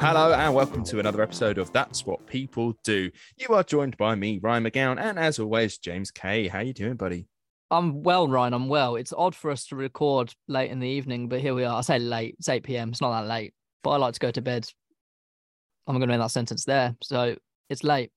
Hello and welcome to another episode of That's What People Do. You are joined by me, Ryan McGowan, and as always, James Kay. How are you doing, buddy? I'm well, Ryan. I'm well. It's odd for us to record late in the evening, but here we are. I say late. It's 8 p.m. It's not that late, but I like to go to bed. I'm going to end that sentence there. So it's late.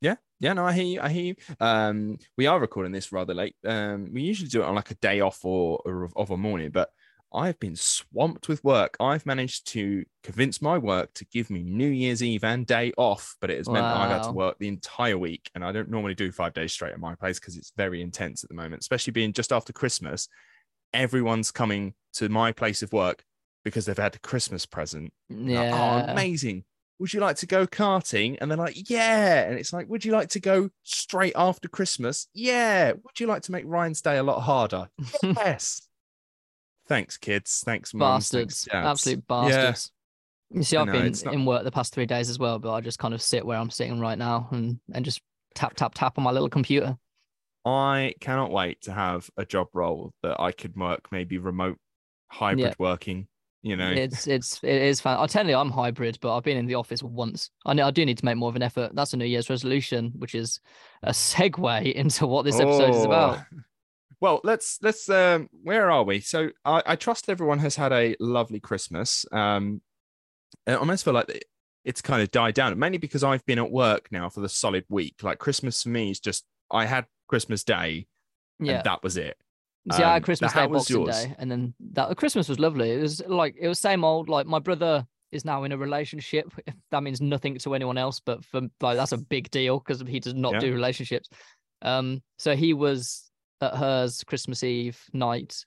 Yeah, yeah, no, I hear you. I hear you. Um, we are recording this rather late. Um, we usually do it on like a day off or, or of a morning, but I've been swamped with work. I've managed to convince my work to give me New Year's Eve and day off, but it has meant that I've had to work the entire week. And I don't normally do five days straight at my place because it's very intense at the moment, especially being just after Christmas. Everyone's coming to my place of work because they've had a Christmas present. Like, oh, Yeah. oh, amazing. Would you like to go karting? And they're like, yeah. And it's like, would you like to go straight after Christmas? Yeah. Would you like to make Ryan's day a lot harder? Yes. Thanks, kids. Thanks, mums. Thanks, bastards. dads. Absolute Yeah. bastards. You see, I've know, been not- in work the past three days as well, but I just kind of sit where I'm sitting right now and, and just tap, tap, tap on my little computer. I cannot wait to have a job role that I could work maybe remote hybrid Yeah. working. You know, It's it's it is fun. I tell you, I'm hybrid, but I've been in the office once. I know I do need to make more of an effort. That's a New Year's resolution, which is a segue into what this episode is about. Oh. Well, let's let's um where are we? So I, I trust everyone has had a lovely Christmas. Um I almost feel like it's kind of died down, mainly because I've been at work now for the solid week. Like Christmas for me is just I had Christmas Day Yeah. and that was it. Um, had Christmas Day, was Boxing yours? Day, and then that Christmas was lovely. It was like it was same old. Like my brother is now in a relationship. That means nothing to anyone else, but for like that's a big deal because he does not Yeah. do relationships. Um, so he was at hers Christmas Eve night,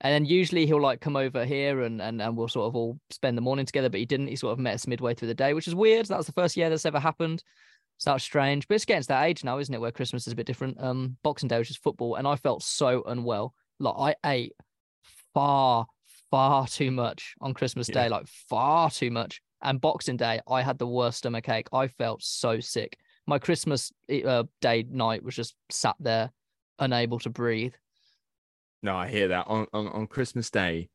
and then usually he'll like come over here and and and we'll sort of all spend the morning together. But he didn't. He sort of met us midway through the day, which is weird. That was the first year that's ever happened. So that's strange, but it's getting to that age now, isn't it? Where Christmas is a bit different. Um, Boxing Day was just football, and I felt so unwell. Like I ate far, far too much on Christmas Yeah. Day, like far too much. And Boxing Day, I had the worst stomach ache. I felt so sick. My Christmas uh, Day night was just sat there, unable to breathe. No, I hear that. On on, on Christmas Day,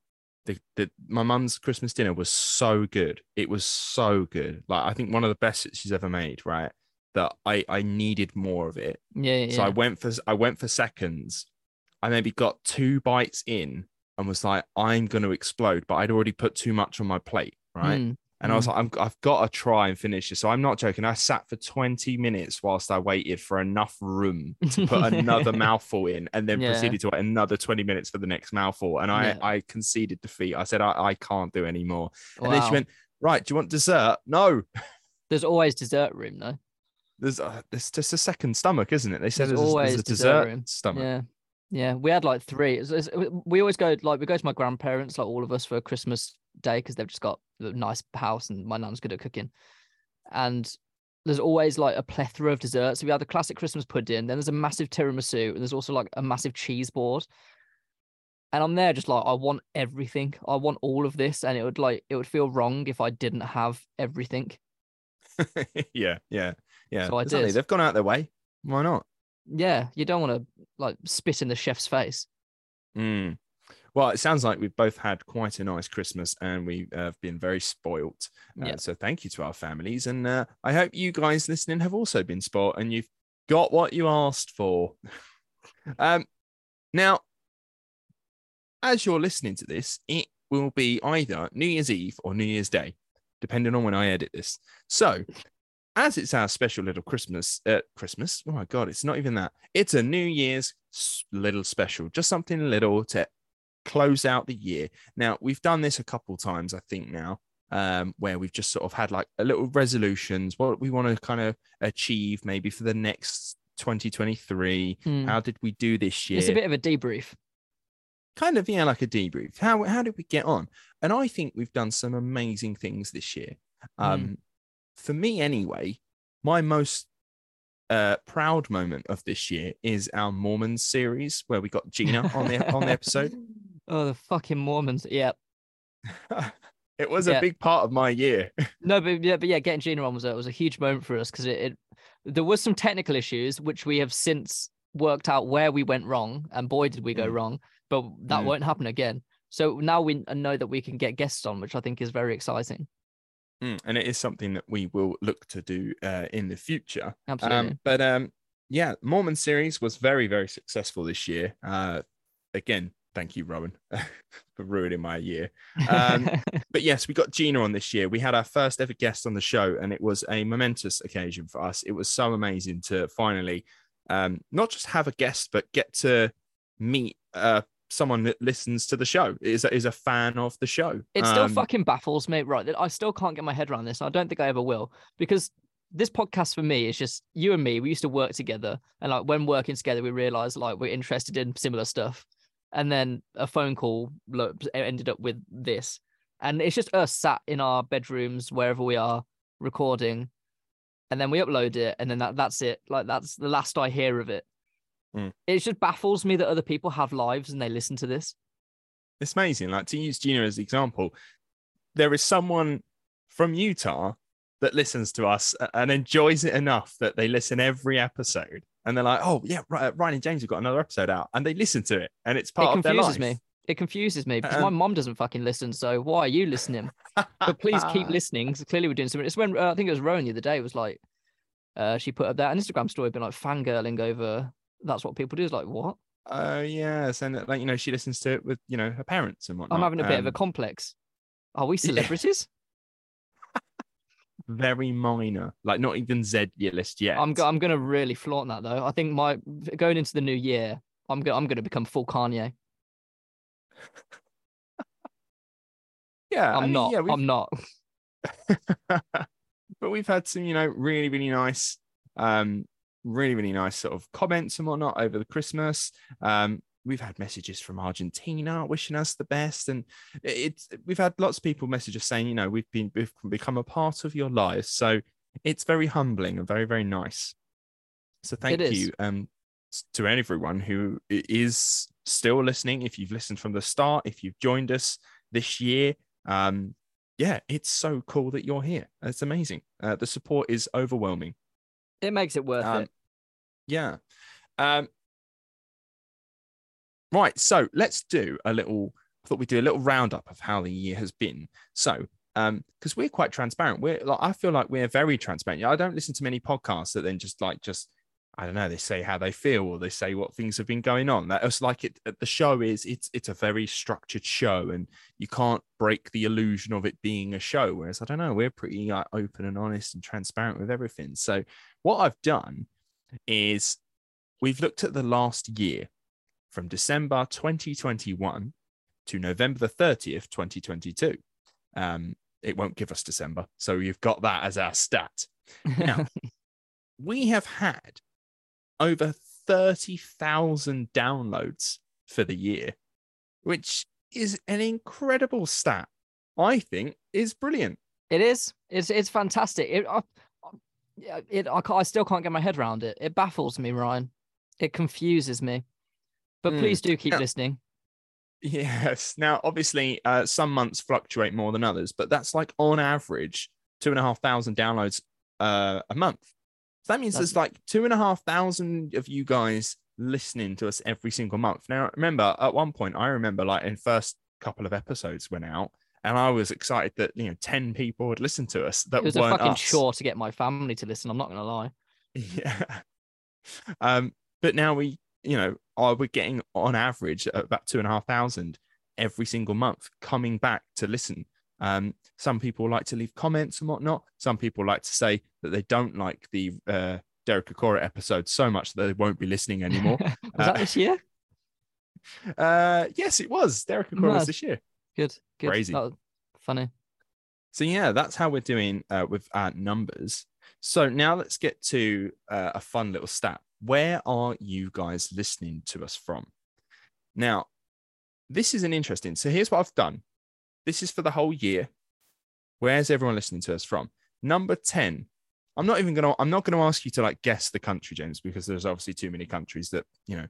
the, the my mum's Christmas dinner was so good. It was so good. Like I think one of the best that she's ever made, right? That I I needed more of it. Yeah, yeah. So I went for I went for seconds. I maybe got two bites in and was like, I'm gonna explode, but I'd already put too much on my plate, right? Mm, And I was mm. like, I'm, I've got to try and finish this. So I'm not joking. I sat for 20 minutes whilst I waited for enough room to put another mouthful in and then Yeah. proceeded to wait another 20 minutes for the next mouthful. And I, Yeah. I conceded defeat. I said, I, I can't do any more. And then she went, Right, do you want dessert? No, There's always dessert room though. there's, a, there's just a second stomach, isn't it? They said There's there's, there's always a dessert dessert room. stomach. Yeah. Yeah, we had like three. We always go like we go to my grandparents, like all of us, for Christmas Day because they've just got a nice house and my nan's good at cooking. And there's always like a plethora of desserts. So we had the classic Christmas pudding, then there's a massive tiramisu, and there's also like a massive cheese board. And I'm there just like I want everything. I want all of this, and it would like it would feel wrong if I didn't have everything. yeah, yeah, yeah. So I Exactly. did. They've gone out their way. Why not? Yeah, you don't want to like spit in the chef's face. Mm. Well, it sounds like we've both had quite a nice Christmas and we have been very spoilt. Uh, Yeah. So thank you to our families. And uh, I hope you guys listening have also been spoilt and you've got what you asked for. um, now, as you're listening to this, it will be either New Year's Eve or New Year's Day, depending on when I edit this. So, as it's our special little Christmas, uh, Christmas, oh my God, it's not even that. It's a New Year's little special, just something little to close out the year. Now, we've done this a couple times, I think, now, um, where we've just sort of had like a little resolutions, what we want to kind of achieve maybe for the next 2023. Hmm. How did we do this year? It's a bit of a debrief. kind of yeah like a debrief how how did we get on and i think we've done some amazing things this year um for me anyway my most uh, proud moment of this year is our Mormons series, where we got Gina on the on the episode. oh, the fucking Mormons. Yeah. it was Yeah. a big part of my year. No, but yeah, but yeah, getting Gina on was a, was a huge moment for us because it, it there was some technical issues which we have since worked out where we went wrong, and boy did we go Mm. wrong. But that Mm. won't happen again. So now we know that we can get guests on, which I think is very exciting. Mm, and it is something that we will look to do uh, in the future. Absolutely. Um, but um, yeah, Mormon series was very, very successful this year. Uh, again, thank you, Rowan, for ruining my year. um, But yes, we got Gina on this year. We had our first ever guest on the show, and it was a momentous occasion for us. It was so amazing to finally um, not just have a guest, but get to meet uh, someone that listens to the show, is is a fan of the show. It still Um, fucking baffles me, right? That I still can't get my head around this. and I don't think I ever will because this podcast for me is just you and me. We used to work together, and like when working together, we realized like we're interested in similar stuff. And then a phone call lo- ended up with this, and it's just us sat in our bedrooms wherever we are recording, and then we upload it, and then that that's it. Like that's the last I hear of it. Mm. It just baffles me that other people have lives and they listen to this. it's amazing. Like to use Gina as an example, there is someone from Utah that listens to us and enjoys it enough that they listen every episode. And they're like, oh, yeah, Ryan and James have got another episode out. And they listen to it. And it's part it of their confuses me. It confuses me because my Um, mom doesn't fucking listen. So why are you listening? But please keep listening. 'cause clearly, we're doing something. It's when uh, I think it was Rowan the other day. It Was like, uh, she put up that Instagram story, been like fangirling over. That's what people do. Is like, what? Oh, yes. And like, you know, she listens to it with, you know, her parents and whatnot. I'm having a bit of a Um, complex. Are we Yeah. celebrities? Very minor, like not even Z year list yet. I'm go- I'm gonna really flaunt that though. I think my going into the new year, I'm gonna I'm gonna become full Kanye. yeah, I I'm mean, not. Yeah, I'm not. but we've had some, you know, really, really nice, um, really, really nice sort of comments and whatnot over the Christmas. Um, we've had messages from Argentina wishing us the best, and it's we've had lots of people message us saying, you know, we've been we've become a part of your lives, so it's very humbling and very, very nice. So thank is. you, um, to everyone who is still listening. If you've listened from the start, if you've joined us this year, um, yeah, it's so cool that you're here. It's amazing. Uh, the support is overwhelming. It makes it worth Um, it. Yeah. Um, right. So let's do a little. I thought we'd do a little roundup of how the year has been. So, um, because we're quite transparent. We're like, I feel like we're very transparent. I don't listen to many podcasts that then just like just. I don't know. They say how they feel, or they say what things have been going on. That was like it. The show is it's it's a very structured show, and you can't break the illusion of it being a show. Whereas I don't know, we're pretty like open and honest and transparent with everything. So what I've done is we've looked at the last year from December 2021 to November the 30th, 2022. Um, it won't give us December. So you've got that as our stat. Now, we have had over 30,000 downloads for the year, which is an incredible stat. I think is brilliant. It is. It's it's fantastic. It, I, it I, I still can't get my head around it. It baffles me, Ryan. It confuses me. But Mm. please do keep Now- listening. Yes. Now, obviously, uh, some months fluctuate more than others, but that's like on average two and a half thousand downloads uh, a month. So that means there's like two and a half thousand of you guys listening to us every single month. Now, remember, at one point, I remember like in first couple of episodes went out, and I was excited that you know ten people would listen to us. That It was a weren't fucking us. chore to get my family to listen. I'm not gonna lie. Yeah. Um, but now we, you know, are we're getting on average about two and a half thousand every single month coming back to listen. Um, some people like to leave comments and whatnot. Some people like to say that they don't like the uh, Derek Acorah episode so much that they won't be listening anymore. was Uh, that this year? uh, yes, it was Derek Acorah was this year. Good. Good. crazy. Funny. So yeah, that's how we're doing uh, with our numbers. So now let's get to uh, a fun little stat. Where are you guys listening to us from? Now, this is an interesting. So here's what I've done. This is for the whole year. Where's everyone listening to us from? Number 10 I'm not even gonna. I'm not gonna ask you to like guess the country, James, because there's obviously too many countries that you know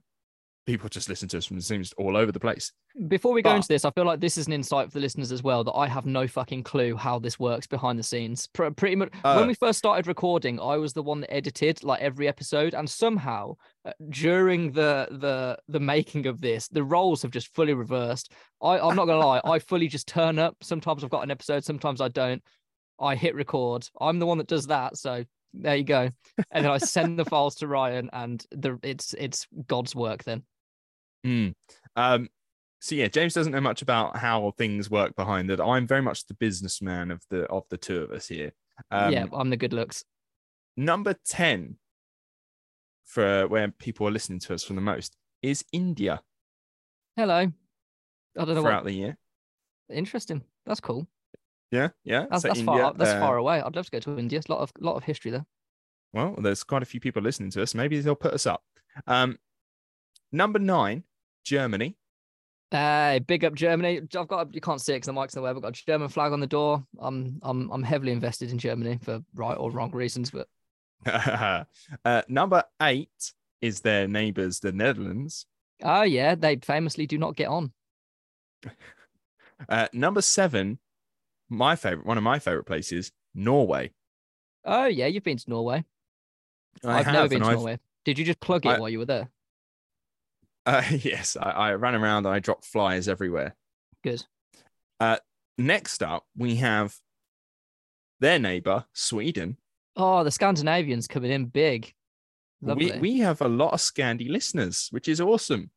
people just listen to us from the seems all over the place. Before we go into this, I feel like this is an insight for the listeners as well that I have no fucking clue how this works behind the scenes. Pr- pretty much Uh, when we first started recording, I was the one that edited like every episode, and somehow uh, during the the the making of this, the roles have just fully reversed. I, I'm not gonna lie, I fully just turn up. Sometimes I've got an episode, sometimes I don't. I hit record. I'm the one that does that, so there you go. And then I send the files to Ryan, and the it's it's God's work then. Mm. Um, so yeah, James doesn't know much about how things work behind it. I'm very much the businessman of the of the two of us here. Um, yeah, I'm the good looks. Number ten for where people are listening to us from the most is India Hello. I don't know throughout what. the year. Interesting. That's cool. Yeah, yeah. That's, so that's India, far. That's uh, far away. I'd love to go to India. A lot of lot of history there. Well, there's quite a few people listening to us. Maybe they'll put us up. Um, number nine, Germany. Hey, big up Germany. I've got. You can't see it because the mic's in the way. I've got a German flag on the door. I'm I'm I'm heavily invested in Germany for right or wrong reasons. But uh, number eight is their neighbours, the Netherlands. oh yeah, they famously do not get on. Uh, number seven, my favorite, one of my favorite places, Norway. Oh yeah, you've been to Norway. I have never been to I've- Norway. Did you just plug it I- while you were there? Uh, yes, I, I ran around and I dropped flyers everywhere. Good. Next up, we have their neighbour, Sweden. Oh, the Scandinavians coming in big. We, Lovely. we have a lot of Scandi listeners, which is awesome.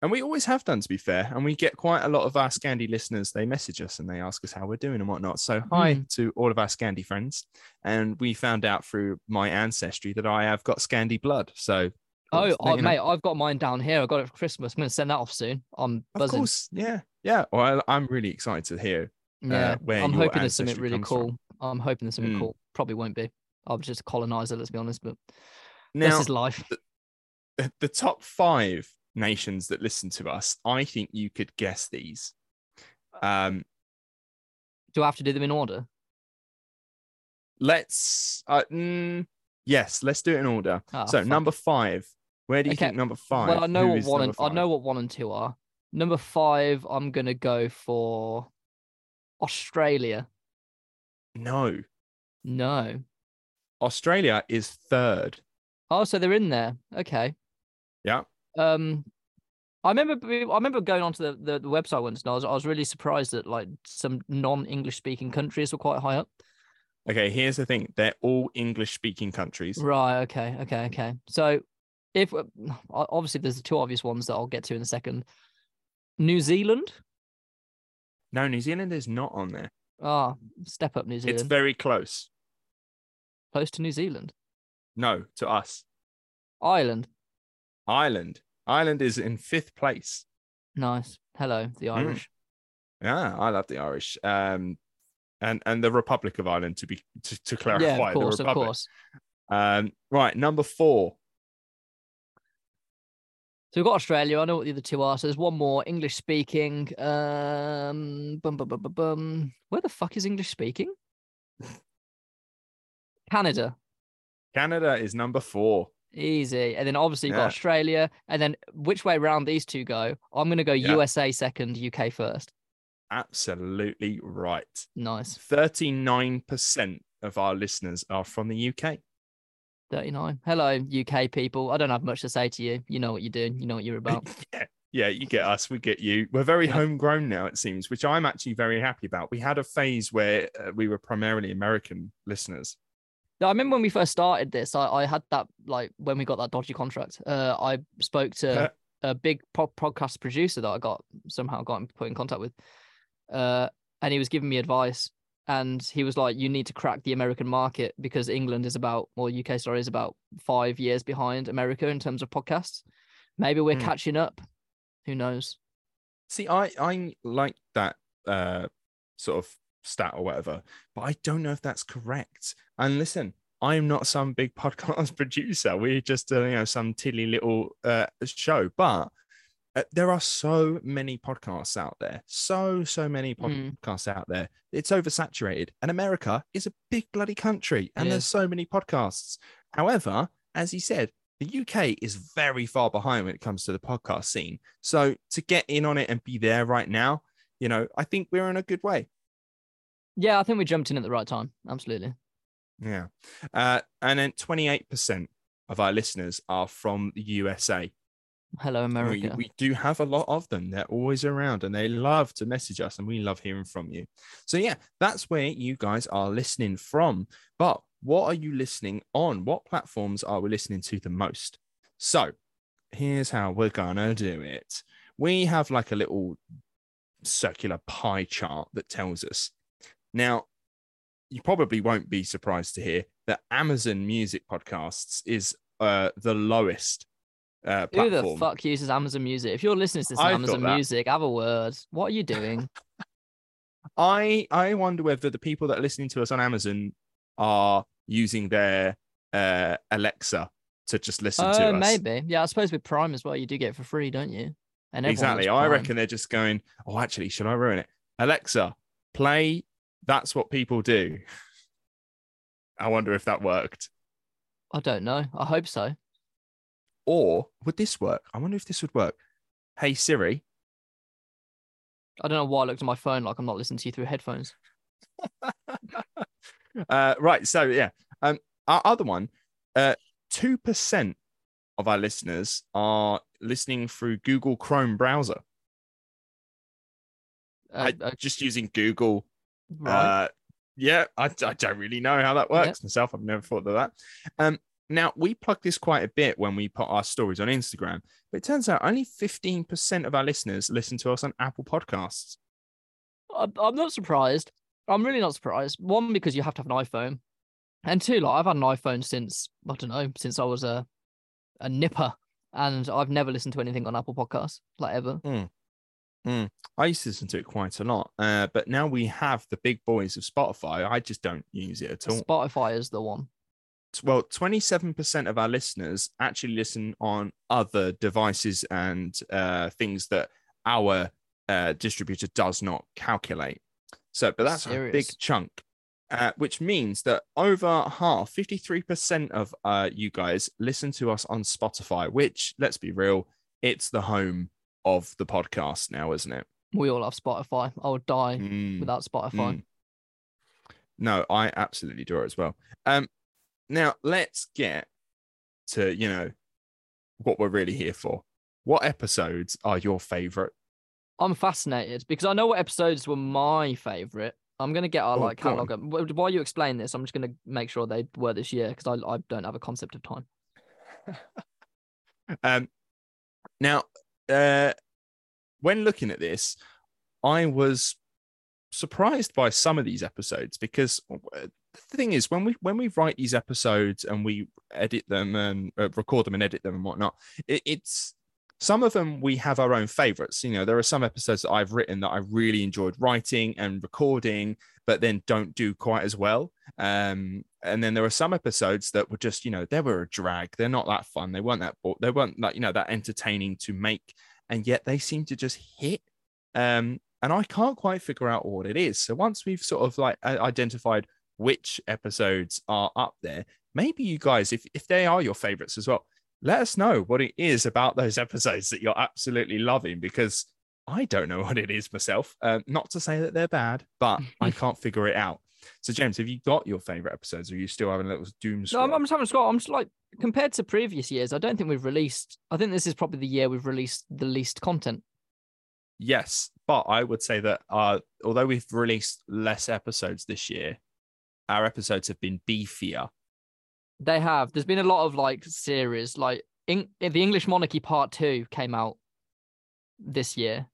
And we always have done, to be fair. And we get quite a lot of our Scandi listeners. They message us and they ask us how we're doing and whatnot. So, hi Mm. to all of our Scandi friends. And we found out through my ancestry that I have got Scandi blood. So, oh, oh know. mate, I've got mine down here. I got it for Christmas. I'm gonna send that off soon. I'm of buzzing. course, yeah, yeah. Well, I'm really excited to hear. Yeah, where I'm hoping there's something really comes from. cool. I'm hoping there's something Mm. cool. Probably won't be. I'm just a colonizer, let's be honest. But Now, this is life. the- the top five nations that listen to us, I think you could guess these. Um, Do I have to do them in order? let's, uh, mm, yes, let's do it in order. Ah, so, fuck. number five. Where do you Okay, think number five? Well, I know what one. And, I know what one and two are. Number five, I'm gonna go for Australia. No, No. Australia is third. Oh, so they're in there. Okay. Yeah. Um, I remember. I remember going onto the, the, the website once, and I was I was really surprised that like some non-English speaking countries were quite high up. Okay, here's the thing: they're all English-speaking countries. Right. Okay. Okay. Okay. So, if obviously there's the two obvious ones that I'll get to in a second. New Zealand. No, New Zealand is not on there. Ah, step up New Zealand. It's very close. Close to New Zealand. No, to us. Ireland. Ireland. Ireland is in fifth place. Nice. Hello, the Mm. Irish. Yeah, I love the Irish. Um, and and the Republic of Ireland to be to, to clarify. Yeah, of course, the of course. Um, right, number four. So we've got Australia. I know what the other two are. So there's one more English speaking. Um, bum, bum, bum, bum, bum. Where the fuck is English speaking? Canada. Canada is number four. Easy. And then obviously you've Yeah. got Australia. And then which way round these two go? I'm going to go Yeah. USA second, UK first. Absolutely right. Nice. 39% of our listeners are from the UK. 39. Hello, UK people. I don't have much to say to you. You know what you're doing. You know what you're about. yeah. Yeah, you get us, we get you. We're very Yeah. homegrown now, it seems, which I'm actually very happy about. We had a phase where uh, we were primarily American listeners. I remember when we first started this, I, I had that like when we got that dodgy contract. Uh, I spoke to Uh, a big po- podcast producer that I got somehow got in, put in contact with, uh, and he was giving me advice. And he was like, "You need to crack the American market because England is about, or UK sorry, is about five years behind America in terms of podcasts. Maybe we're Hmm. catching up. Who knows? See, I I like that uh sort of stat or whatever, but I don't know if that's correct. And listen, I'm not some big podcast producer. We're just uh, you know some tilly little uh show, but uh, there are so many podcasts out there, so so many Mm. podcasts out there. It's oversaturated, and America is a big bloody country, and It there's so many podcasts. However, as he said, the UK is very far behind when it comes to the podcast scene. So to get in on it and be there right now, you know, I think we're in a good way. Yeah, I think we jumped in at the right time. Absolutely. Yeah, uh, and then 28% of our listeners are from the USA. Hello, We, America. we do have a lot of them. They're always around and they love to message us, and we love hearing from you. So, yeah, that's where you guys are listening from. But what are you listening on? What platforms are we listening to the most? So, here's how we're going to do it we have like a little circular pie chart that tells us. Now, you probably won't be surprised to hear that Amazon Music Podcasts is uh, the lowest uh, Who the fuck uses Amazon Music? If you're listening to this on Amazon. Music, have a word. What are you doing? I I wonder whether the people that are listening to us on Amazon are using their uh, Alexa to just listen to Oh, us. maybe. Yeah, I suppose with Prime as well, you do get it for free, don't you? And everyone exactly. I reckon they're just going. Oh, actually, should I ruin it? Alexa, play. That's what people do. I wonder if that worked. I don't know. I hope so. Or would this work? I wonder if this would work. Hey Siri, I don't know why I looked at my phone like I'm not listening to you through headphones. uh, right. So yeah, um, our other one, uh, two percent of our listeners are listening through Google Chrome browser. Uh, I, uh, just using Google. right. Uh, yeah, I, I don't really know how that works myself. I've never thought of that. Um, now we plug this quite a bit when we put our stories on Instagram, but it turns out only fifteen percent of our listeners listen to us on Apple Podcasts. I'm, not surprised. I'm really not surprised. One, because you have to have an iPhone, and two, like I've had an iPhone since I don't know, since I was a a nipper, and I've never listened to anything on Apple Podcasts like ever. I used to listen to it quite a lot, uh, but now we have the big boys of Spotify. I just don't use it at all. Spotify is the one. Well, 27% of our listeners actually listen on other devices and uh, things that our uh, distributor does not calculate. So, but that's a big chunk, uh, which means that over half, 53% of uh, you guys listen to us on Spotify, which, let's be real, it's the home of the podcast now, isn't it? We all love Spotify. I would die Mm. without Spotify. Mm. No, I absolutely do as well. Um, now let's get to you know what we're really here for. What episodes are your favorite? I'm fascinated because I know what episodes were my favorite. I'm gonna get our Oh, like catalog. up. While you explain this, I'm just gonna make sure they were this year because I I don't have a concept of time. Um, now, uh, when looking at this, I was surprised by some of these episodes because uh, the thing is, when we when we write these episodes and we edit them and uh, record them and edit them and whatnot, it, it's some of them we have our own favorites. You know, there are some episodes that I've written that I really enjoyed writing and recording, but then don't do quite as well. Um, and then there are some episodes that were just, you know, they were a drag. They're not that fun. They weren't that, bo- they weren't like, you know, that entertaining to make, and yet they seem to just hit. Um, and I can't quite figure out what it is. So once we've sort of like identified which episodes are up there, maybe you guys, if if they are your favorites as well, let us know what it is about those episodes that you're absolutely loving because I don't know what it is myself. Um, not to say that they're bad, but I can't figure it out. So, James, have you got your favorite episodes? Or are you still having a little doom No, I'm. I'm just having a scroll. I'm just like compared to previous years. I don't think we've released. I think this is probably the year we've released the least content. Yes, but I would say that uh, although we've released less episodes this year, our episodes have been beefier. They have. There's been a lot of like series, like in, the English Monarchy Part Two came out this year,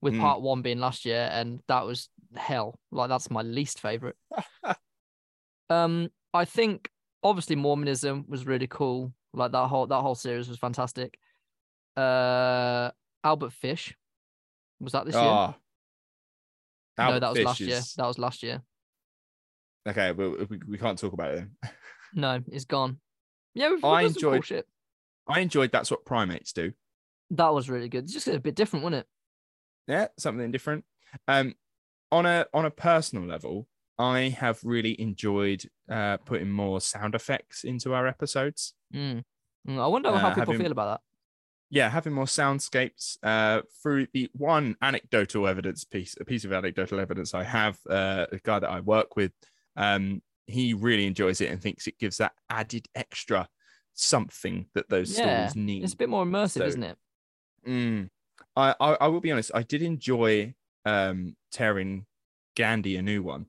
with Mm. Part One being last year, and that was hell. Like that's my least favorite. um, I think obviously Mormonism was really cool. Like that whole that whole series was fantastic. Uh, Albert Fish was that this year? Ah, no, that was Fish last year. That was last year. Okay, well, we, we can't talk about it then. No, it's gone. Yeah, we've, we've I cool enjoyed-. I enjoyed that's what primates do. That was really good. It's just a bit different, wasn't it? Yeah, something different. Um, on a on a personal level, I have really enjoyed uh, putting more sound effects into our episodes. Mm. Mm, I wonder how Uh, people having- feel about that. Yeah, having more soundscapes uh, through the one anecdotal evidence piece, a piece of anecdotal evidence I have, uh, a guy that I work with, um, he really enjoys it and thinks it gives that added extra something that those Yeah, stories need. It's a bit more immersive, So- isn't it? Mm. I, I I will be honest. I did enjoy um tearing Gandhi a new one.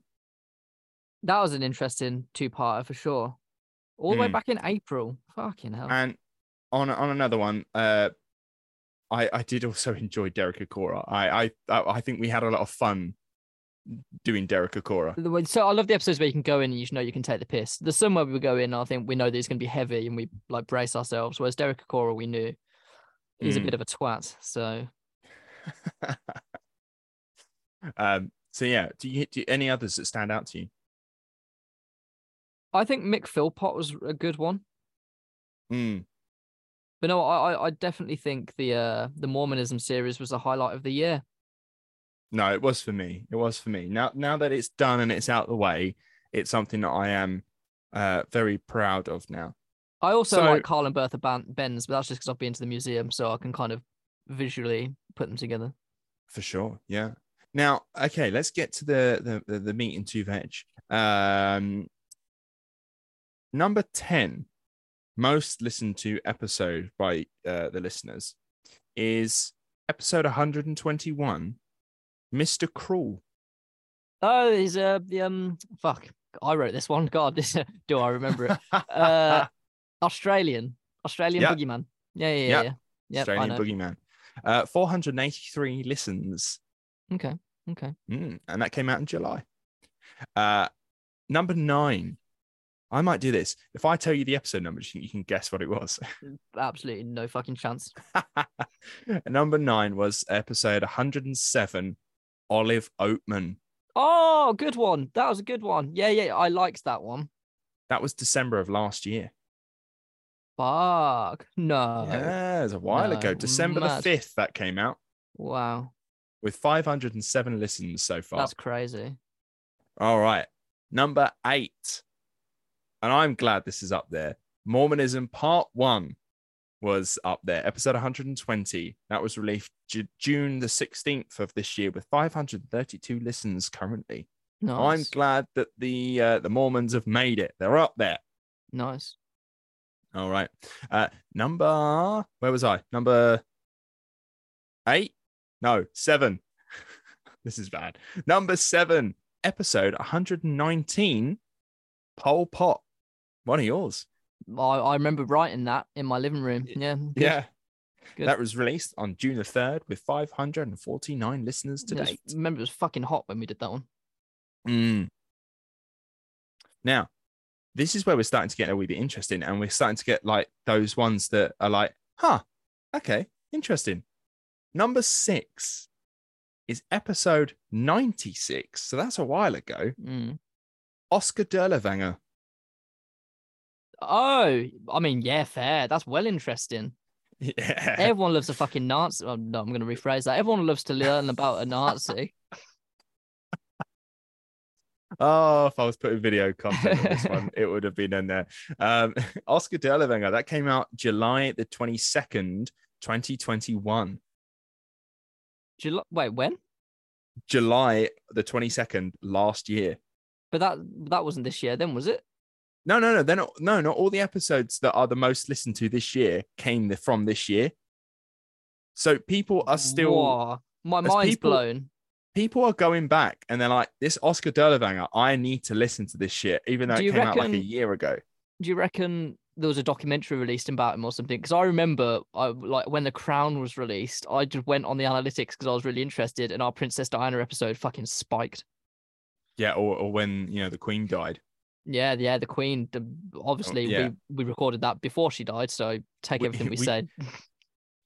That was an interesting two-parter for sure. All the way Mm. back in April. Fucking hell. And on on another one, uh, I I did also enjoy Derek Acorah. I I I think we had a lot of fun doing Derek Acorah. So I love the episodes where you can go in and you know you can take the piss. There's some where we go in, I think we know that it's going to be heavy and we like brace ourselves. Whereas Derek Acorah, we knew he's a Mm. bit of a twat. So um. So yeah, do you, do you any others that stand out to you? I think Mick Philpott was a good one. Mm. But no, I I- I definitely think the uh the Mormonism series was the highlight of the year. No, it was for me. It was for me. Now now that it's done and it's out the way, it's something that I am uh very proud of now. I also So- like Carl and Bertha Benz, but that's just because I've been to the museum, so I can kind of visually put them together. For sure. Yeah. Now, okay, let's get to the the the, meat and two veg. Um number 10 most listened to episode by uh, the listeners is episode 121 Mr. Cruel. Oh, he's uh the um fuck. I wrote this one. God, this do I remember it? Uh, Australian, Australian Yeah. boogeyman. Yeah, yeah, yeah. Yeah. yeah. Yep, Australian. Boogeyman. Uh 483 listens. Okay, okay. Mm, and that came out in July. Uh, number nine. I might do this. If I tell you the episode number, you you can guess what it was. Absolutely no fucking chance. number nine was episode 107, Olive Oatman. Oh, good one. That was a good one. Yeah, yeah. I liked that one. That was December of last year. Fuck. No. yeah, it was a while ago. December mad. the 5th, that came out Wow. with 507 listens so far. That's crazy. All right. Number eight. And I'm glad this is up there. Mormonism Part One was up there, episode 120. That was released June the 16th of this year with 532 listens currently. I'm glad that the uh, the Mormons have made it. They're up there. nice. All right. Uh, number, where was I? Number eight? No, seven. this is bad. Number seven, episode 119, Pol Pot. One of yours. I, I remember writing that in my living room. Yeah. Yeah. Good. That was released on June the 3rd with 549 listeners to date. remember it was fucking hot when we did that one. Mm. Now, this is where we're starting to get a wee bit interesting, and we're starting to get like those ones that are like, huh, okay, interesting. Number six is episode 96. So that's a while ago. Mm. Oskar Dirlewanger. Oh, I mean, yeah, fair. That's well interesting. Yeah. Everyone loves a fucking Nazi. Oh, no, I'm going to rephrase that. Everyone loves to learn about a Nazi. Oh, if I was putting video content on this one, it would have been in there. Um, Oskar Dirlewanger, that came out July the 22nd, 2021. July, wait, when? July the 22nd last year. But that that wasn't this year, then was it? No, no, no. They're not. No, not all the episodes that are the most listened to this year came the- from this year. So people are still Whoa, my mind's people- blown. people are going back and they're like, this Oskar Dirlewanger, I need to listen to this shit, even though Do it came out like a year ago. Do you reckon there was a documentary released about him or something? Because I remember, I like when The Crown was released, I just went on the analytics because I was really interested, and our Princess Diana episode fucking spiked. Yeah, or, or when you know the Queen died. Yeah, yeah, the Queen. The, obviously, Oh, yeah. we we recorded that before she died, so take We- everything we, we- said.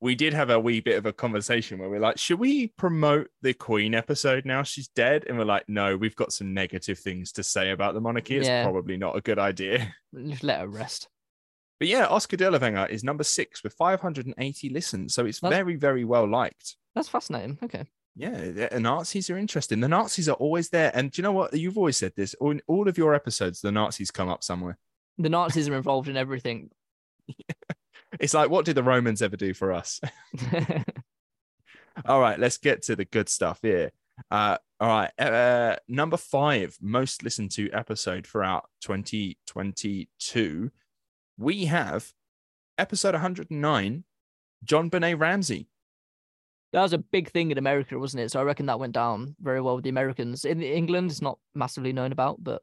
We did have a wee bit of a conversation where we're like, should we promote the Queen episode now she's dead? And we're like, no, we've got some negative things to say about the monarchy. It's Yeah. probably not a good idea. Just let her rest. But yeah, Oskar Dirlewanger is number six with 580 listens. So it's That's- very, very well liked. That's fascinating. Okay. Yeah, the the Nazis are interesting. The Nazis are always there. And do you know what? You've always said this. In all of your episodes, the Nazis come up somewhere. The Nazis are involved in everything. It's like, what did the Romans ever do for us? all right, let's get to the good stuff here. Uh, all right, uh, number five, most listened to episode throughout 2022. We have episode 109, JonBenét Ramsey. That was a big thing in America, wasn't it? So I reckon that went down very well with the Americans. In England, it's not massively known about, but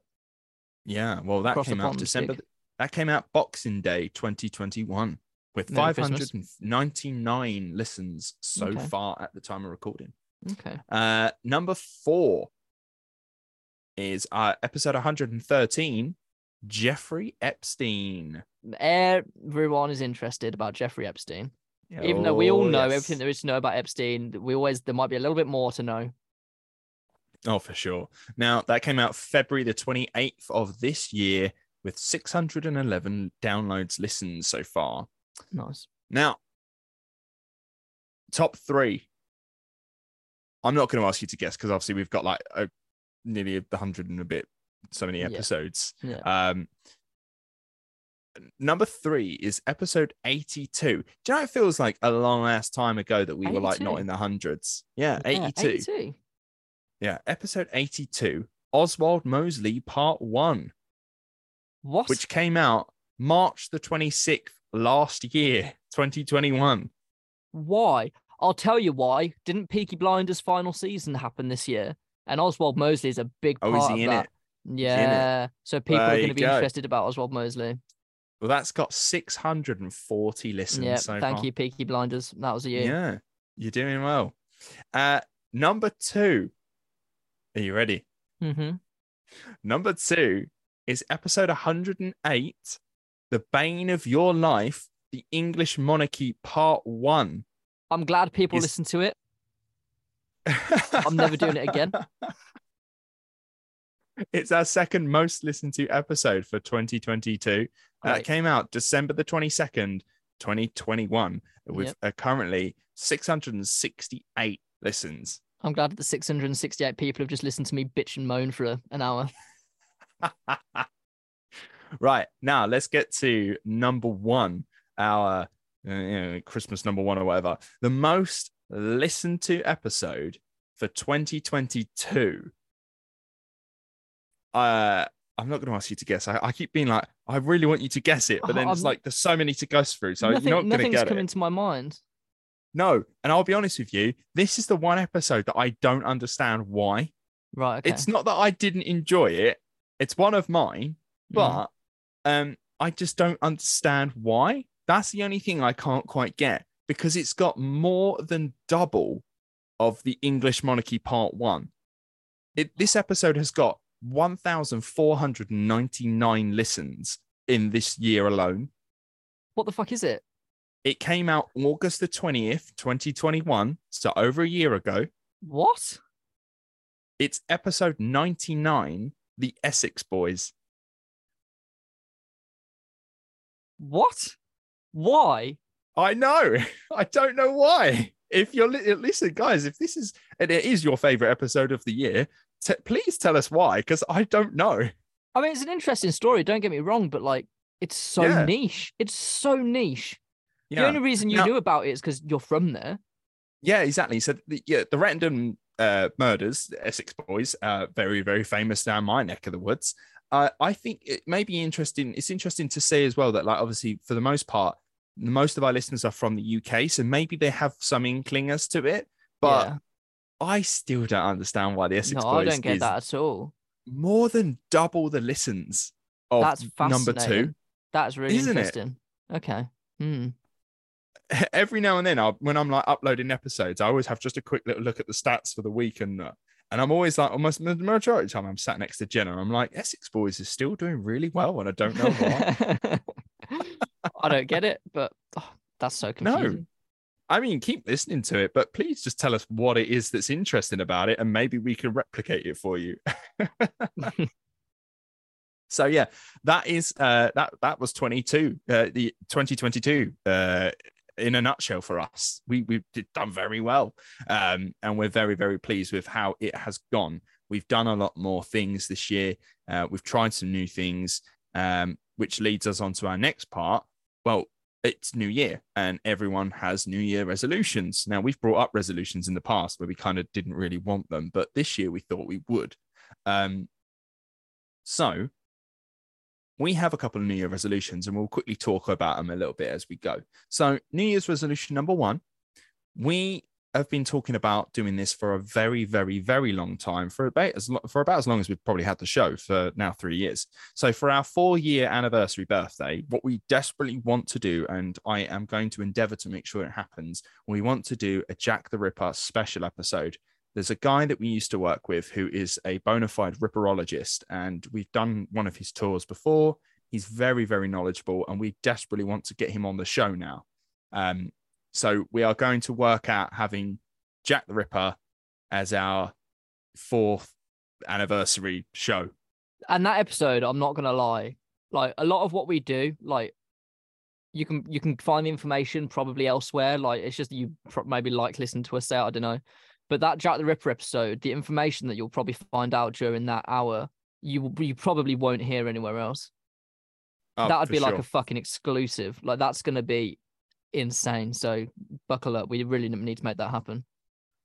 Yeah, well, that came out December. big. That came out Boxing Day 2021 with Merry Christmas. 599 listens so Okay. far at the time of recording. okay. Uh, number four is uh, episode 113, Jeffrey Epstein. Everyone is interested about Jeffrey Epstein. Even though we all Oh, know yes. everything there is to know about Epstein, we always there might be a little bit more to know. Oh, for sure. Now, that came out February the 28th of this year with 611 downloads, listens so far. Nice. Now, top three. I'm not going to ask you to guess because obviously we've got like a, nearly a hundred and a bit, so many Yeah. episodes. Yeah. Um, number three is episode 82. Do you know it feels like a long ass time ago that we were like not in the hundreds? Yeah, Yeah, 82. 82. Yeah, episode 82, Oswald Mosley, part one, What? which came out March the 26th last year, 2021. Why? I'll tell you why. Didn't Peaky Blinders final season happen this year? And Oswald Mosley is a big Oh, part is he of in that. it? Yeah. So people There are going to be go. interested about Oswald Mosley. Well, that's got 640 listens Yeah. so thank far. you, Peaky Blinders. That was a year. Yeah, you're doing well. Uh, number two. Are you ready? Mm-hmm. Number two is episode 108, The Bane of Your Life, The English Monarchy, Part One. I'm glad people Is- listen to it. I'm never doing it again. It's our second most listened to episode for 2022. That Great. came out December the 22nd, 2021, with Yep. uh, currently 668 listens. I'm glad that the 668 people have just listened to me bitch and moan for a, an hour. right now, let's get to number one, our uh, you know, Christmas number one or whatever. The most listened to episode for 2022. Uh, I'm not going to ask you to guess. I, I keep being like, I really want you to guess it, but then it's like there's so many to go through, so Nothing, you're not going to nothing's get come it. into my mind. No, and I'll be honest with you, this is the one episode that I don't understand why. Right. Okay. It's not that I didn't enjoy it; it's one of mine, Mhm. but um, I just don't understand why. That's the only thing I can't quite get because it's got more than double of the English Monarchy Part One. It this episode has got 1,499 listens in this year alone. what the fuck is it? It came out August the 20th, 2021, so over a year ago. What? It's episode 99, The Essex Boys. What? Why? I know. I don't know why. If you're li- listen, guys, if this is and it is your favorite episode of the year, t- please tell us why, because I don't know. I mean, it's an interesting story. Don't get me wrong, but like, it's so Yeah. niche. It's so niche. The only reason you Now- knew about it is because you're from there. yeah, exactly. So the, yeah, the random uh, murders, the Essex Boys, uh, very very famous down my neck of the woods. Uh, I think it may be interesting. It's interesting to say as well that, like, obviously, for the most part, most of our listeners are from the UK, so maybe they have some inkling as to it. But yeah. I still don't understand why the Essex No, I don't get that at all. more than double the listens of That's number two. That's really Isn't it? interesting. Okay. Hmm. Every now and then, I'll, when I'm like uploading episodes, I always have just a quick little look at the stats for the week, and uh, and I'm always like, almost the majority of the time, I'm sat next to Jenna. I'm like, Essex Boys is still doing really well, and I don't know why. I don't get it, but oh, that's so confusing. No. I mean, keep listening to it, but please just tell us what it is that's interesting about it, and maybe we can replicate it for you. So yeah, that is uh, that that was 22, uh, the 2022 uh, in a nutshell for us. We we've done very well, um, and we're very very pleased with how it has gone. We've done a lot more things this year. Uh, we've tried some new things, um, which leads us on to our next part. Well, it's New Year, and everyone has New Year resolutions. Now we've brought up resolutions in the past where we kind of didn't really want them, but this year we thought we would. Um, so we have a couple of New Year resolutions and we'll quickly talk about them a little bit as we go. So, New Year's resolution number one, we have been talking about doing this for a very, very, very long time for about as lo- for about as long as we've probably had the show for now three years. So, for our four year anniversary birthday, what we desperately want to do, and I am going to endeavor to make sure it happens, we want to do a Jack the Ripper special episode there's a guy that we used to work with who is a bona fide ripperologist, and we've done one of his tours before. He's very, very knowledgeable, and we desperately want to get him on the show now. Um, so we are going to work out having Jack the Ripper as our fourth anniversary show. And that episode, I'm not gonna lie, like a lot of what we do, like you can you can find the information probably elsewhere. Like it's just you maybe like listen to us say, I don't know. But that Jack the Ripper episode, the information that you'll probably find out during that hour, you you probably won't hear anywhere else. Oh, that would be sure. like a fucking exclusive. Like that's gonna be insane. So buckle up. We really need to make that happen.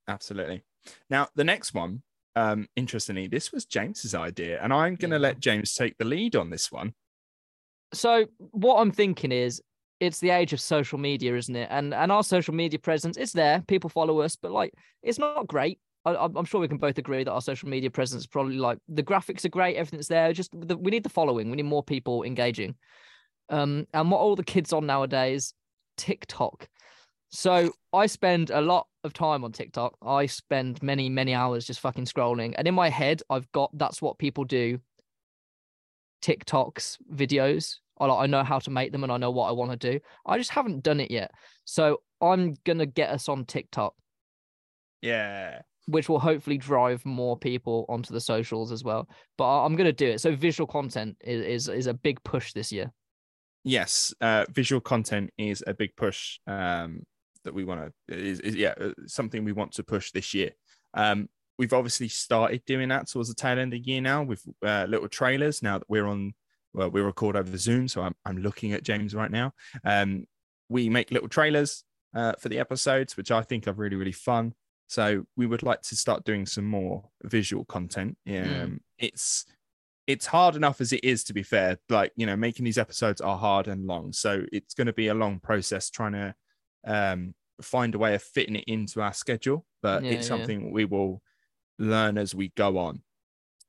Absolutely. Now the next one, um, interestingly, this was James's idea, and I'm gonna yeah. let James take the lead on this one. So what I'm thinking is it's the age of social media, isn't it? And and our social media presence, is there. People follow us, but like it's not great. I, am sure we can both agree that our social media presence is probably like the graphics are great, everything's there. Just the, we need the following. We need more people engaging. Um, and what all the kids on nowadays, TikTok. So I spend a lot of time on TikTok. I spend many many hours just fucking scrolling, and in my head, I've got that's what people do. TikToks videos I like I know how to make them and I know what I want to do. I just haven't done it yet. So I'm gonna get us on TikTok. Yeah. Which will hopefully drive more people onto the socials as well. But I'm gonna do it. So visual content is is, is a big push this year. Yes, uh, visual content is a big push um, that we want to is, is yeah uh, something we want to push this year. Um, we've obviously started doing that towards the tail end of the year now with uh, little trailers. Now that we're on well, we record over Zoom, so I'm, I'm looking at James right now. Um, we make little trailers uh, for the episodes, which I think are really, really fun. So we would like to start doing some more visual content. Um, mm. It's it's hard enough as it is, to be fair. Like you know, making these episodes are hard and long, so it's going to be a long process trying to um, find a way of fitting it into our schedule. But yeah, it's something yeah. we will learn as we go on.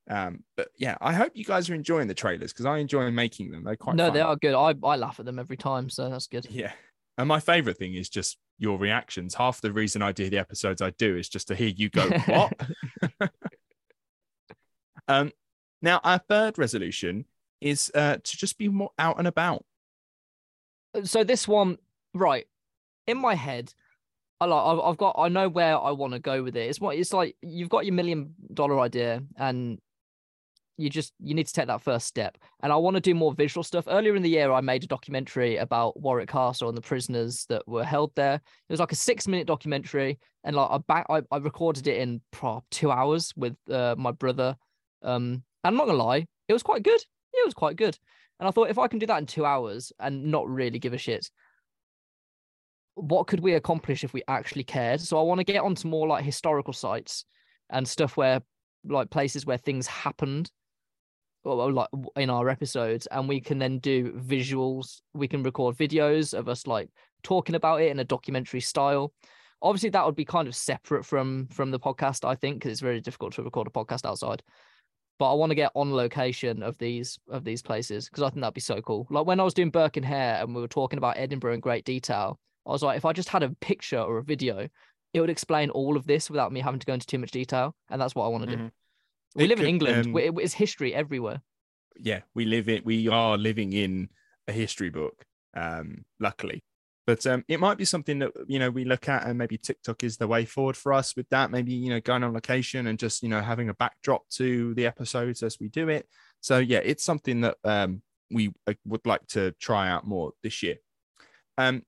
Um, but yeah, I hope you guys are enjoying the trailers because I enjoy making them. They're quite no, fun. they are good. I, I laugh at them every time, so that's good. Yeah. And my favorite thing is just your reactions. Half the reason I do the episodes I do is just to hear you go, What? um now our third resolution is uh to just be more out and about. So this one, right, in my head, I like I've got I know where I want to go with it. It's what it's like you've got your million dollar idea and you just you need to take that first step and i want to do more visual stuff earlier in the year i made a documentary about warwick castle and the prisoners that were held there it was like a six minute documentary and like i back I, I recorded it in two hours with uh, my brother um i'm not gonna lie it was quite good. It was quite good. And i thought if i can do that in two hours and not really give a shit what could we accomplish if we actually cared? So i want to get onto more like historical sites and stuff where like places where things happened like in our episodes. And we can then do visuals. We can record videos of us like talking about it in a documentary style. Obviously that would be kind of separate from from the podcast i think because it's very difficult to record a podcast outside but i want to get on location of these of these places because i think that'd be so cool like when i was doing burke and hare and we were talking about edinburgh in great detail i was like if i just had a picture or a video it would explain all of this without me having to go into too much detail and that's what i want to do mm-hmm. We it live could, in England. Um, it's history everywhere. Yeah, we live it. We are living in a history book. Um, luckily, but um, it might be something that you know we look at, and maybe TikTok is the way forward for us with that. Maybe you know going on location and just you know having a backdrop to the episodes as we do it. So yeah, it's something that um, we uh, would like to try out more this year. Um,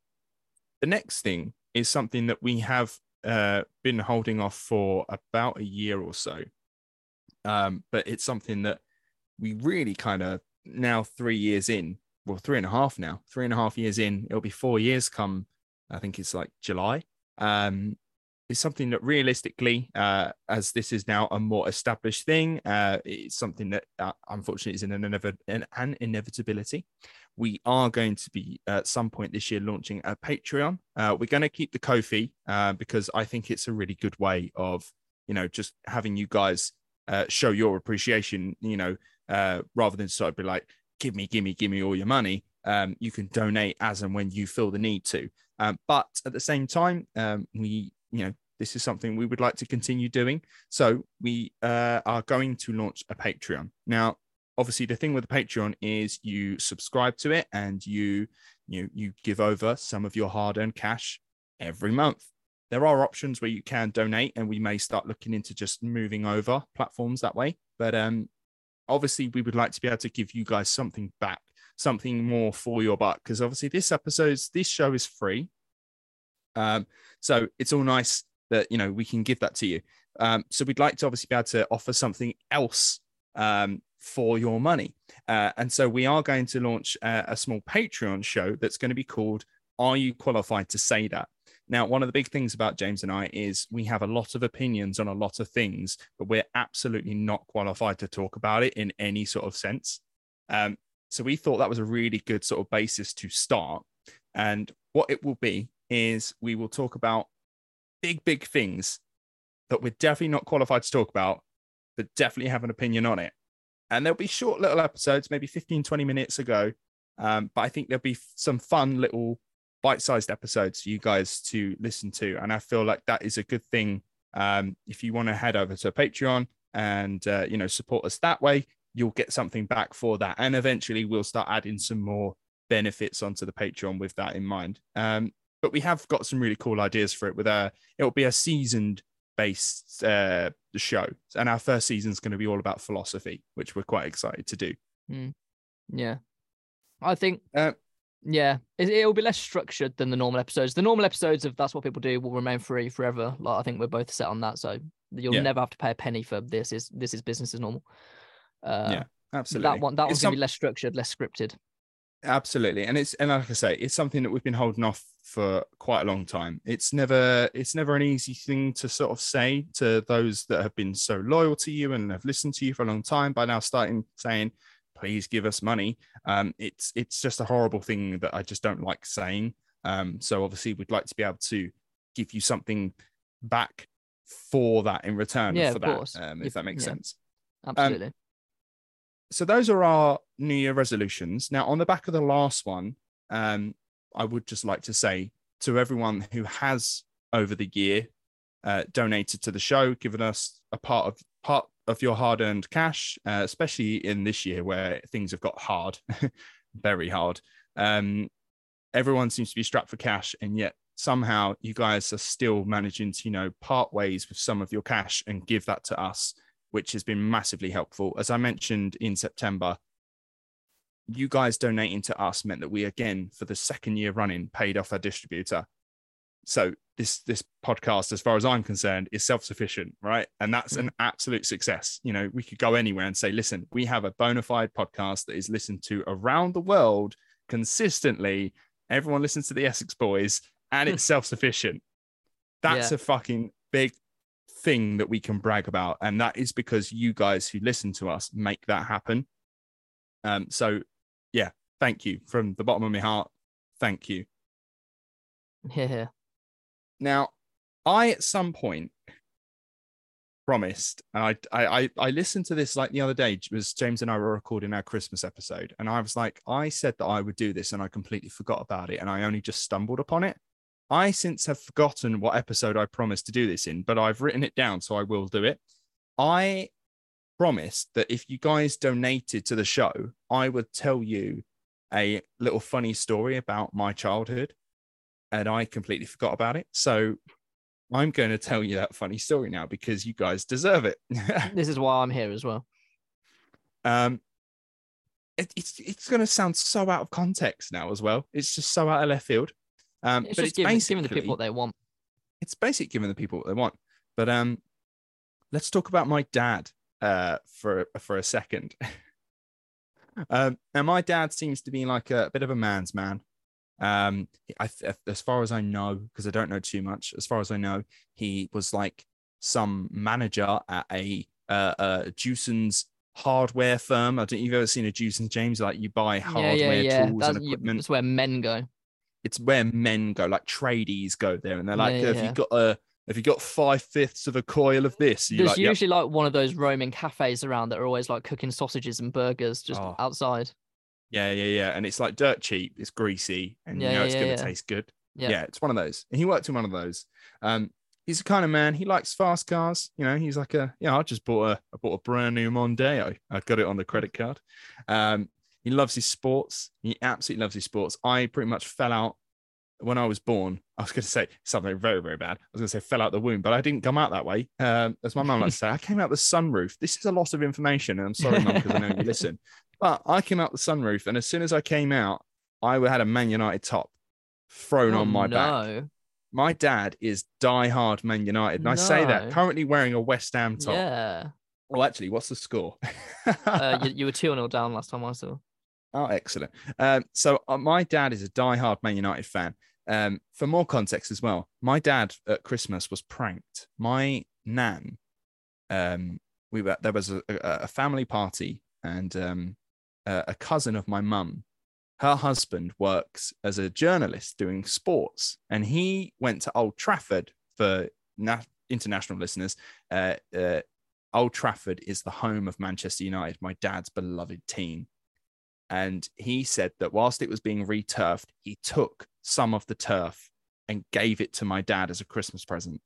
the next thing is something that we have uh, been holding off for about a year or so. Um, but it's something that we really kind of now three years in, well, three and a half now, three and a half years in, it'll be four years come, I think it's like July. Um, is something that realistically, uh, as this is now a more established thing, uh, it's something that uh, unfortunately is an, an, an, inevitability. We are going to be at some point this year launching a Patreon. Uh, we're going to keep the Ko-fi uh, because I think it's a really good way of, you know, just having you guys uh, show your appreciation, you know, rather than sort of be like, give me, give me, give me all your money. Um, you can donate as and when you feel the need to. Um, but at the same time, um, we you know this is something we would like to continue doing so we uh, are going to launch a patreon now obviously the thing with the patreon is you subscribe to it and you you you give over some of your hard-earned cash every month there are options where you can donate and we may start looking into just moving over platforms that way but um obviously we would like to be able to give you guys something back something more for your buck because obviously this episode's this show is free um, so it's all nice that you know we can give that to you. Um, so we'd like to obviously be able to offer something else um, for your money, uh, and so we are going to launch a, a small Patreon show that's going to be called "Are You Qualified to Say That?" Now, one of the big things about James and I is we have a lot of opinions on a lot of things, but we're absolutely not qualified to talk about it in any sort of sense. Um, so we thought that was a really good sort of basis to start. And what it will be is we will talk about big, big things that we're definitely not qualified to talk about, but definitely have an opinion on it. And there'll be short little episodes, maybe 15, 20 minutes ago. Um, but I think there'll be some fun little bite sized episodes for you guys to listen to. And I feel like that is a good thing. Um, if you want to head over to Patreon and, uh, you know, support us that way, you'll get something back for that. And eventually we'll start adding some more benefits onto the Patreon with that in mind. Um, but we have got some really cool ideas for it. With a, it'll be a seasoned based uh, show, and our first season is going to be all about philosophy, which we're quite excited to do. Mm. Yeah, I think. Uh, yeah, it, will be less structured than the normal episodes. The normal episodes of That's What People Do will remain free forever. Like I think we're both set on that, so you'll yeah. never have to pay a penny for this. Is this is business as normal? Uh, yeah, absolutely. That one, that one's some... gonna be less structured, less scripted. Absolutely, and it's and like I say, it's something that we've been holding off for quite a long time. It's never it's never an easy thing to sort of say to those that have been so loyal to you and have listened to you for a long time. By now, starting saying, "Please give us money," um, it's it's just a horrible thing that I just don't like saying. Um, so obviously, we'd like to be able to give you something back for that in return yeah, for that, um, if, if, that makes yeah, sense. Absolutely. Um, so those are our New Year resolutions. Now, on the back of the last one, um, I would just like to say to everyone who has over the year uh, donated to the show, given us a part of part of your hard-earned cash, uh, especially in this year where things have got hard, very hard. Um, everyone seems to be strapped for cash, and yet somehow you guys are still managing to, you know, part ways with some of your cash and give that to us which has been massively helpful. As I mentioned in September, you guys donating to us meant that we again, for the second year running, paid off our distributor. So this this podcast, as far as I'm concerned, is self-sufficient, right? And that's an absolute success. You know, we could go anywhere and say, listen, we have a bona fide podcast that is listened to around the world consistently. Everyone listens to the Essex Boys, and it's self-sufficient. That's yeah. a fucking big thing that we can brag about. And that is because you guys who listen to us make that happen. Um, so yeah, thank you from the bottom of my heart. Thank you. Yeah. Now, I at some point promised, and I, I I listened to this like the other day. Was James and I were recording our Christmas episode, and I was like, I said that I would do this, and I completely forgot about it, and I only just stumbled upon it. I since have forgotten what episode I promised to do this in, but I've written it down, so I will do it. I promised that if you guys donated to the show, I would tell you a little funny story about my childhood, and I completely forgot about it. So I'm going to tell you that funny story now because you guys deserve it. this is why I'm here as well. Um, it, it's it's going to sound so out of context now as well. It's just so out of left field. Um, It's but just it's giving, basically giving the people what they want. it's basic giving the people what they want. But um, let's talk about my dad uh for for a second. um, and my dad seems to be like a, bit of a man's man. Um, I as far as I know, because I don't know too much. As far as I know, he was like some manager at a uh, uh Jewson's hardware firm. I don't. You've ever seen a Jewson James? Like you buy hardware yeah, yeah. tools That's, and equipment that's where men go. it's where men go, like tradies go there, and they're like, Yeah, "Have yeah. you got a, have you got five fifths of a coil of this?" There's like, "Yep." usually like one of those roaming cafes around that are always like cooking sausages and burgers just Oh. outside. Yeah, yeah, yeah, and it's like dirt cheap, it's greasy, and Yeah, you know yeah, it's gonna taste good. Yeah. Yeah. it's one of those. And he worked in one of those. Um, he's the kind of man he likes fast cars. You know, he's like a yeah. I just bought a I bought a brand new Mondeo. I got it on the credit card. Um, he loves his sports. He absolutely loves his sports. I pretty much fell out when I was born. I was going to say something very very bad. I was going to say fell out the womb, but I didn't come out that way. Um, as my mum likes to say, I came out the sunroof. This is a lot of information, and I'm sorry, mum, because I know you listen. But I came out the sunroof, and as soon as I came out, I had a Man United top thrown Oh, on my back. no. My dad is die-hard Man United, and I say that currently wearing a West Ham top. Yeah. Well, actually, what's the score? Uh, you, you were 2 0 down last time I saw. oh, excellent. Um, so uh, my dad is a die-hard Man United fan. Um, for more context as well, my dad at Christmas was pranked. My nan, um, we were there was a, a, a family party, and um, a, cousin of my mum, her husband works as a journalist doing sports, and he went to Old Trafford for na- international listeners. Uh, uh, Old Trafford is the home of Manchester United, my dad's beloved team. And he said that whilst it was being returfed, he took some of the turf and gave it to my dad as a Christmas present.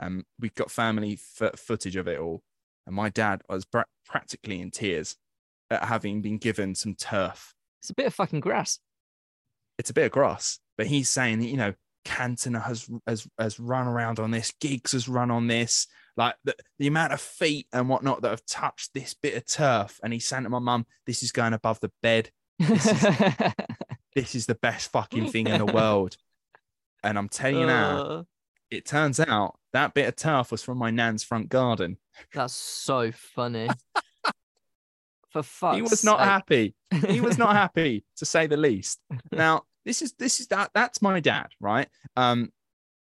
And we've got family f- footage of it all. And my dad was pra- practically in tears at having been given some turf. It's a bit of fucking grass. It's a bit of grass, but he's saying that, you know, Cantona has, has, has run around on this, Giggs has run on this, like the, the amount of feet and whatnot that have touched this bit of turf. And he's saying to my mum, this is going above the bed. This This is the best fucking thing in the world. And I'm telling you now, Uh, it turns out that bit of turf was from my nan's front garden. that's so funny. For fuck's he was not sake. happy. He was not happy, to say the least. Now, this is this is that that's my dad, right? Um,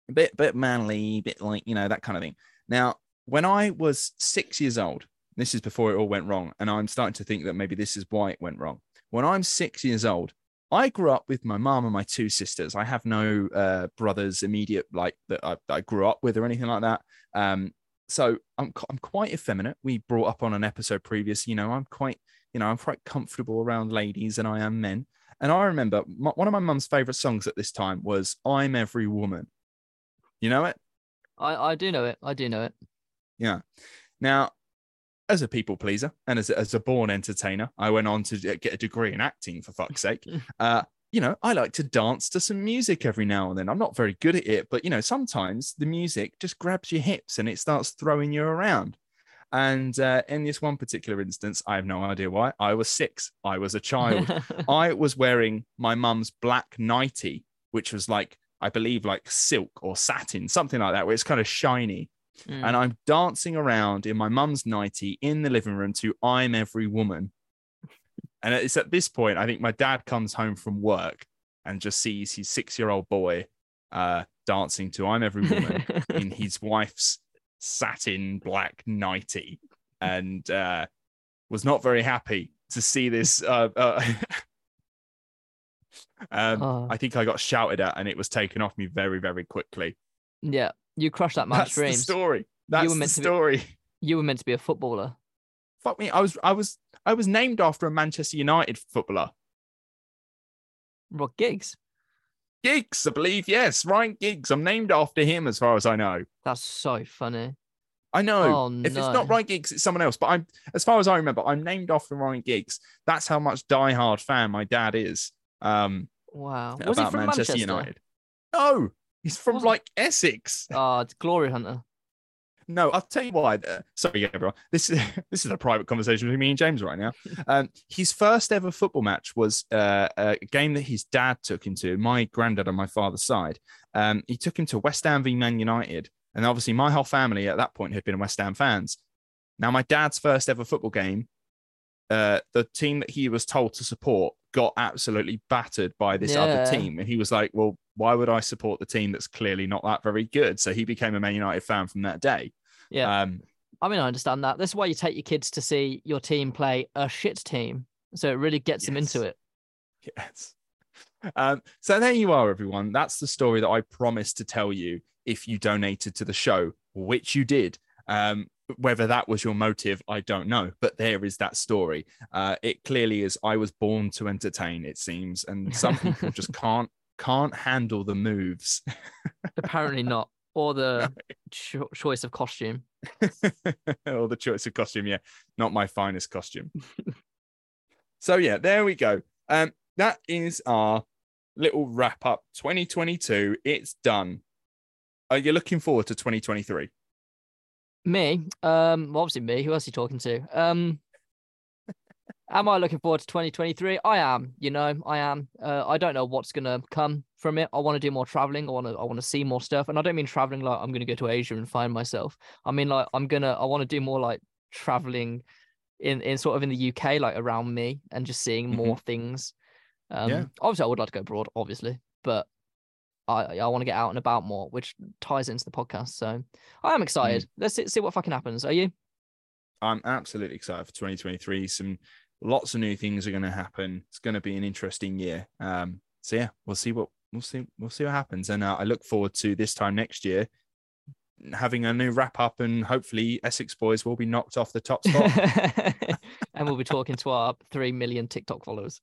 a bit bit manly, bit like you know that kind of thing. Now, when I was six years old, this is before it all went wrong, and I'm starting to think that maybe this is why it went wrong. When I'm six years old, I grew up with my mom and my two sisters. I have no uh, brothers immediate like that I, that I grew up with or anything like that. Um, so I'm I'm quite effeminate. We brought up on an episode previous. You know, I'm quite you know I'm quite comfortable around ladies and I am men. And I remember my, one of my mum's favorite songs at this time was "I'm Every Woman." You know it? I, I do know it. I do know it. Yeah. Now, as a people pleaser and as a, as a born entertainer, I went on to get a degree in acting. For fuck's sake, uh, you know, I like to dance to some music every now and then. I'm not very good at it, but you know, sometimes the music just grabs your hips and it starts throwing you around. And uh, in this one particular instance, I have no idea why. I was six. I was a child. I was wearing my mum's black nightie, which was like, I believe, like silk or satin, something like that, where it's kind of shiny. Mm. And I'm dancing around in my mum's nightie in the living room to I'm Every Woman. And it's at this point, I think my dad comes home from work and just sees his six year old boy uh, dancing to I'm Every Woman in his wife's satin black nightie and uh, was not very happy to see this. Uh, uh, um, Oh. I think I got shouted at and it was taken off me very, very quickly. yeah, you crushed that man's That's the dreams. story. That's were the meant to be- story. You were meant to be a footballer. Fuck me. I was, I was, I was named after a Manchester United footballer. What gigs? Giggs, I believe. Yes, Ryan Giggs. I'm named after him, as far as I know. That's so funny. I know. Oh, if it's not Ryan Giggs, it's someone else. But I'm, as far as I remember, I'm named after Ryan Giggs. That's how much diehard fan my dad is. Um, Wow. Was he from Manchester Manchester? United. No, he's from like Essex. Oh, it's Glory Hunter. No, I'll tell you why. Sorry, everyone. This is this is a private conversation between me and James right now. Um, his first ever football match was uh, a game that his dad took him to. My granddad on my father's side. Um, he took him to West Ham v Man United, and obviously my whole family at that point had been West Ham fans. Now, my dad's first ever football game, uh, the team that he was told to support got absolutely battered by this Yeah. other team, and he was like, "Well, why would I support the team that's clearly not that very good?" So he became a Man United fan from that day. Yeah. Um, I mean, I understand that. That's why you take your kids to see your team play a shit team. So it really gets them into it. Yes. Um, so there you are, everyone. That's the story that I promised to tell you if you donated to the show, which you did. Um, whether that was your motive, I don't know. But there is that story. Uh, it clearly is. I was born to entertain. It seems, and some people just can't can't handle the moves. Apparently not. Or the cho- choice of costume. or the choice of costume. Yeah, not my finest costume. so yeah, there we go. Um, that is our little wrap up. 2022, it's done. Are you looking forward to 2023? Me, um, well, obviously me. Who else are you talking to? Um, am I looking forward to 2023? I am. You know, I am. Uh, I don't know what's gonna come from it. I want to do more traveling. I want to. I want to see more stuff, and I don't mean traveling like I'm gonna go to Asia and find myself. I mean like I'm gonna. I want to do more like traveling in in sort of in the UK, like around me, and just seeing Mhm. more things. Um, Yeah. obviously, I would like to go abroad, obviously, but I I want to get out and about more, which ties into the podcast. So I am excited. Let's see, see what fucking happens. Are you? I'm absolutely excited for 2023. Some lots of new things are going to happen. It's going to be an interesting year. Um, so yeah, we'll see what we'll see. We'll see what happens, and uh, I look forward to this time next year having a new wrap up, and hopefully Essex boys will be knocked off the top spot. and we'll be talking to our three million TikTok followers.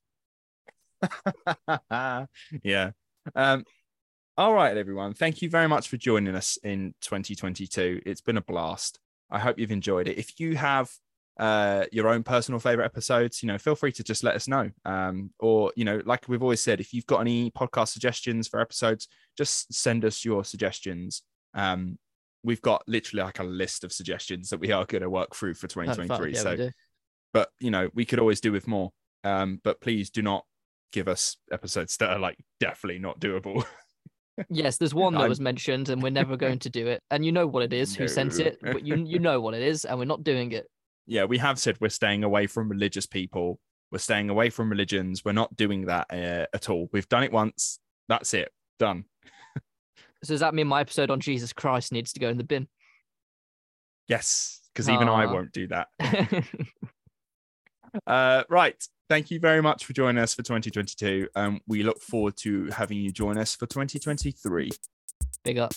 yeah. Um, all right, everyone. Thank you very much for joining us in 2022. It's been a blast. I hope you've enjoyed it. If you have uh, your own personal favorite episodes, you know, feel free to just let us know. Um, or, you know, like we've always said, if you've got any podcast suggestions for episodes, just send us your suggestions. Um, we've got literally like a list of suggestions that we are going to work through for Oh, 2023. yeah, so, but you know, we could always do with more. Um, but please do not give us episodes that are like definitely not doable. yes, there's one that I'm- was mentioned, and we're never going to do it. And you know what it is. Who sent it? But you you know what it is, and we're not doing it. Yeah, we have said we're staying away from religious people. We're staying away from religions. We're not doing that uh, at all. We've done it once. That's it. Done. So does that mean my episode on Jesus Christ needs to go in the bin? Yes, because even I won't do that. Uh, right. Thank you very much for joining us for 2022. Um, we look forward to having you join us for 2023. Big up.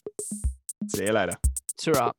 See you later. Ta-ra.